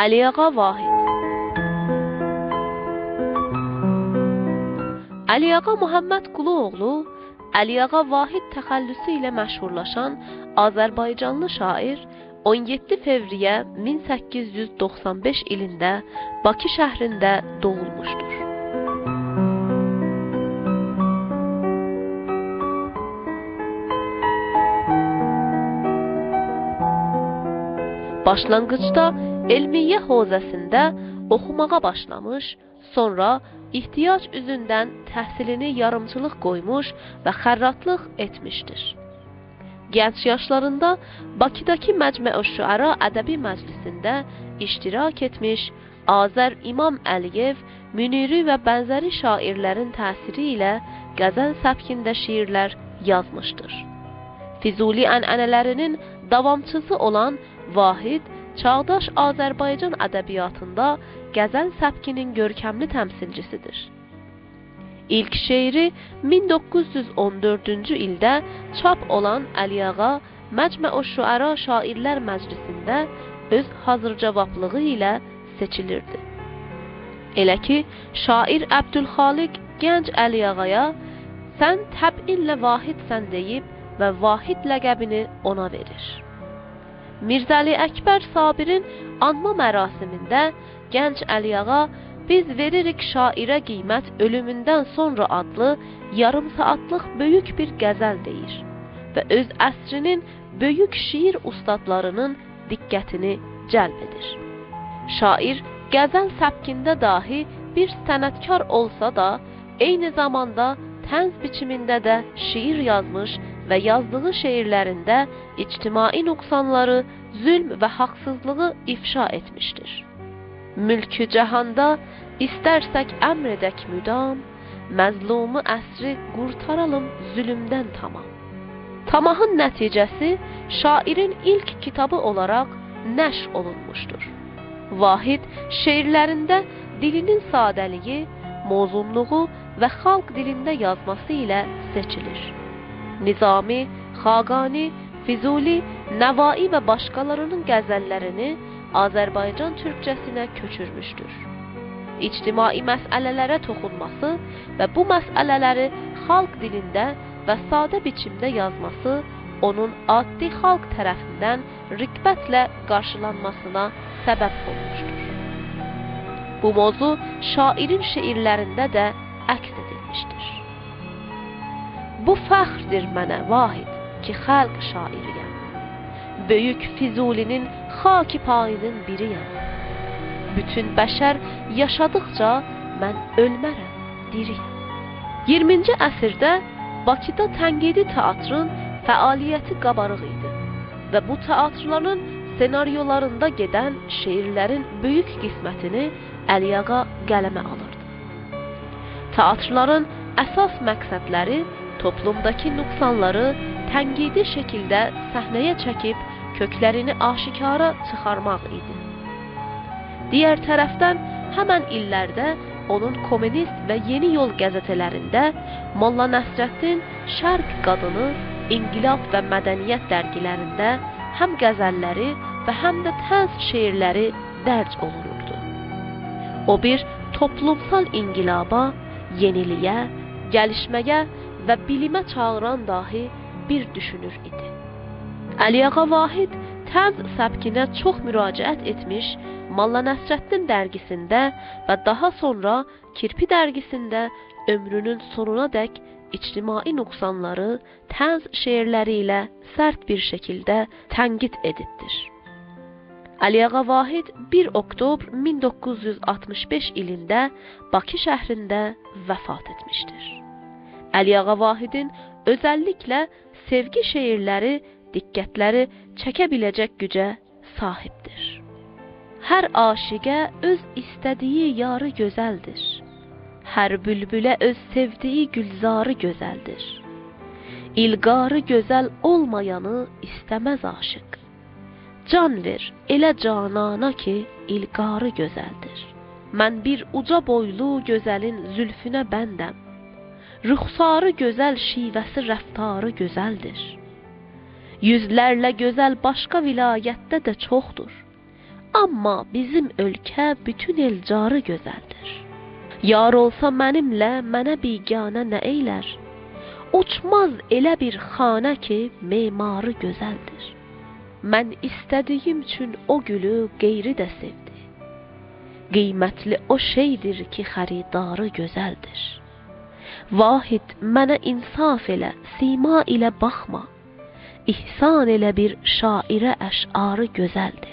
Əliağa Vahid Əliağa Muhammed Quluoğlu Əliağa Vahid təxəllüsü ilə məşhurlaşan Azərbaycanlı şair 17 fevriyə 1895 ilində Bakı şəhrində doğulmuşdur. Başlanğıcda elmiyyə hozəsində oxumağa başlamış, sonra ihtiyac üzündən təhsilini yarımçılıq qoymuş və xərratlıq etmişdir. Gənc yaşlarında Bakıdakı Məcmə-ü Şüara ədəbi məclisində iştirak etmiş, Azər İmam Əliyev, Müniri və bənzəri şairlərin təsiri ilə qəzəl səbkində şeirlər yazmışdır. Füzuli ənənələrinin davamçısı olan Vahid çağdaş Azərbaycan ədəbiyyatında qəzəl səbkinin görkəmli təmsilçisidir. İlk şeiri 1914-cü ildə çap olan Əliağa Məcmə-ü Şüara Şairlər Məclisində öz hazır cavablığı ilə seçilirdi. Elə ki, şair Əbdülxaliq gənc Əliağaya sən təbinlə vahidsən deyib və vahid ləqəbini ona verir. Mirzəli Əkbər Sabirin anma mərasimində gənc Əliağa biz veririk şairə qiymət ölümündən sonra adlı yarım saatlıq böyük bir qəzəl deyir və öz əsrinin böyük şiir ustadlarının diqqətini cəlb edir. Şair qəzəl səbkində dahi bir sənətkar olsa da, eyni zamanda tənz biçimində də şiir yazmış və yazdığı şeirlərində ictimai nöqsanları, zülm və haqsızlığı ifşa etmişdir. Mülkü cəhanda istərsək əmr edək müdam, məzlumu əsri qurtaralım zülmdən tamam. Tamahın nəticəsi şairin ilk kitabı olaraq nəşr olunmuşdur. Vahid şeirlərində dilinin sadəliyi, mozunluğu və xalq dilində yazması ilə seçilir. Nizami, Xaqani, Füzuli, Nəvai və başqalarının qəzəllərini Azərbaycan türkcəsinə köçürmüşdür. İctimai məsələlərə toxunması və bu məsələləri xalq dilində və sadə biçimdə yazması onun addi xalq tərəfindən rütbətlə qarşılanmasına səbəb olmuşdur. Bu mövzu şairin şeirlərində də əks edilmişdir. Bu fəxrdir mənə vahid ki, xalq şairiyəm. Böyük Füzulinin xaki payının biriyəm. Bütün bəşər yaşadıkca mən ölmərəm, diriyəm. 20-ci əsrdə Bakıda tənqidi teatrın fəaliyyəti qabarıq idi və bu teatrların senaryolarında gedən şeirlərin böyük qismətini Əliyağa qələmə alırdı. Teatrların əsas məqsədləri toplumdakı nöqsanları tənqidi şəkildə səhnəyə çəkib köklərini aşikara çıxarmaq idi. Digər tərəfdən həmən illərdə onun Komünist və Yeni Yol qəzetələrində Molla Nəsrəddin Şərq qadını, İnqilab və Mədəniyyət dərgilərində həm qəzəlləri və həm də tənz şeirləri dərc olunurdu. O bir toplumsal inqilaba, yeniliyə, gəlişməyə və bilimə çağıran dahi bir düşünür idi. Əliağa Vahid təz səbkinə çox müraciət etmiş, Malla Nəsrəddin dərgisində və daha sonra Kirpi dərgisində ömrünün sonuna dək ictimai nöqsanları təz şeirləri ilə sərt bir şəkildə tənqid edibdir. Əliağa Vahid 1 oktyabr 1965 ilində Bakı şəhrində vəfat etmişdir. Əliağa Vahidin özəlliklə sevgi şeirləri diqqətləri çəkə biləcək gücə sahibdir. Hər aşiqə öz istədiyi yarı gözəldir. Hər bülbülə öz sevdiyi gülzarı gözəldir. İlqarı gözəl olmayanı istəməz aşiq. Can ver elə canana ki, ilqarı gözəldir. Mən bir uca boylu gözəlin zülfünə bəndəm. Rüxsarı gözəl, şivəsi rəftarı gözəldir. Yüzlərlə gözəl başqa vilayətdə də çoxdur. Amma bizim ölkə bütün elcarı gözəldir. Yar olsa mənimlə mənə biganə nə eylər? Uçmaz elə bir xanə ki, memarı gözəldir. Mən istədiyim üçün o gülü qeyri də sevdi. Qiymətli o şeydir ki, xəridarı gözəldir. Vahid mənə insaf elə, sima ilə baxma. İhsan elə bir şairə əşarı gözəldir.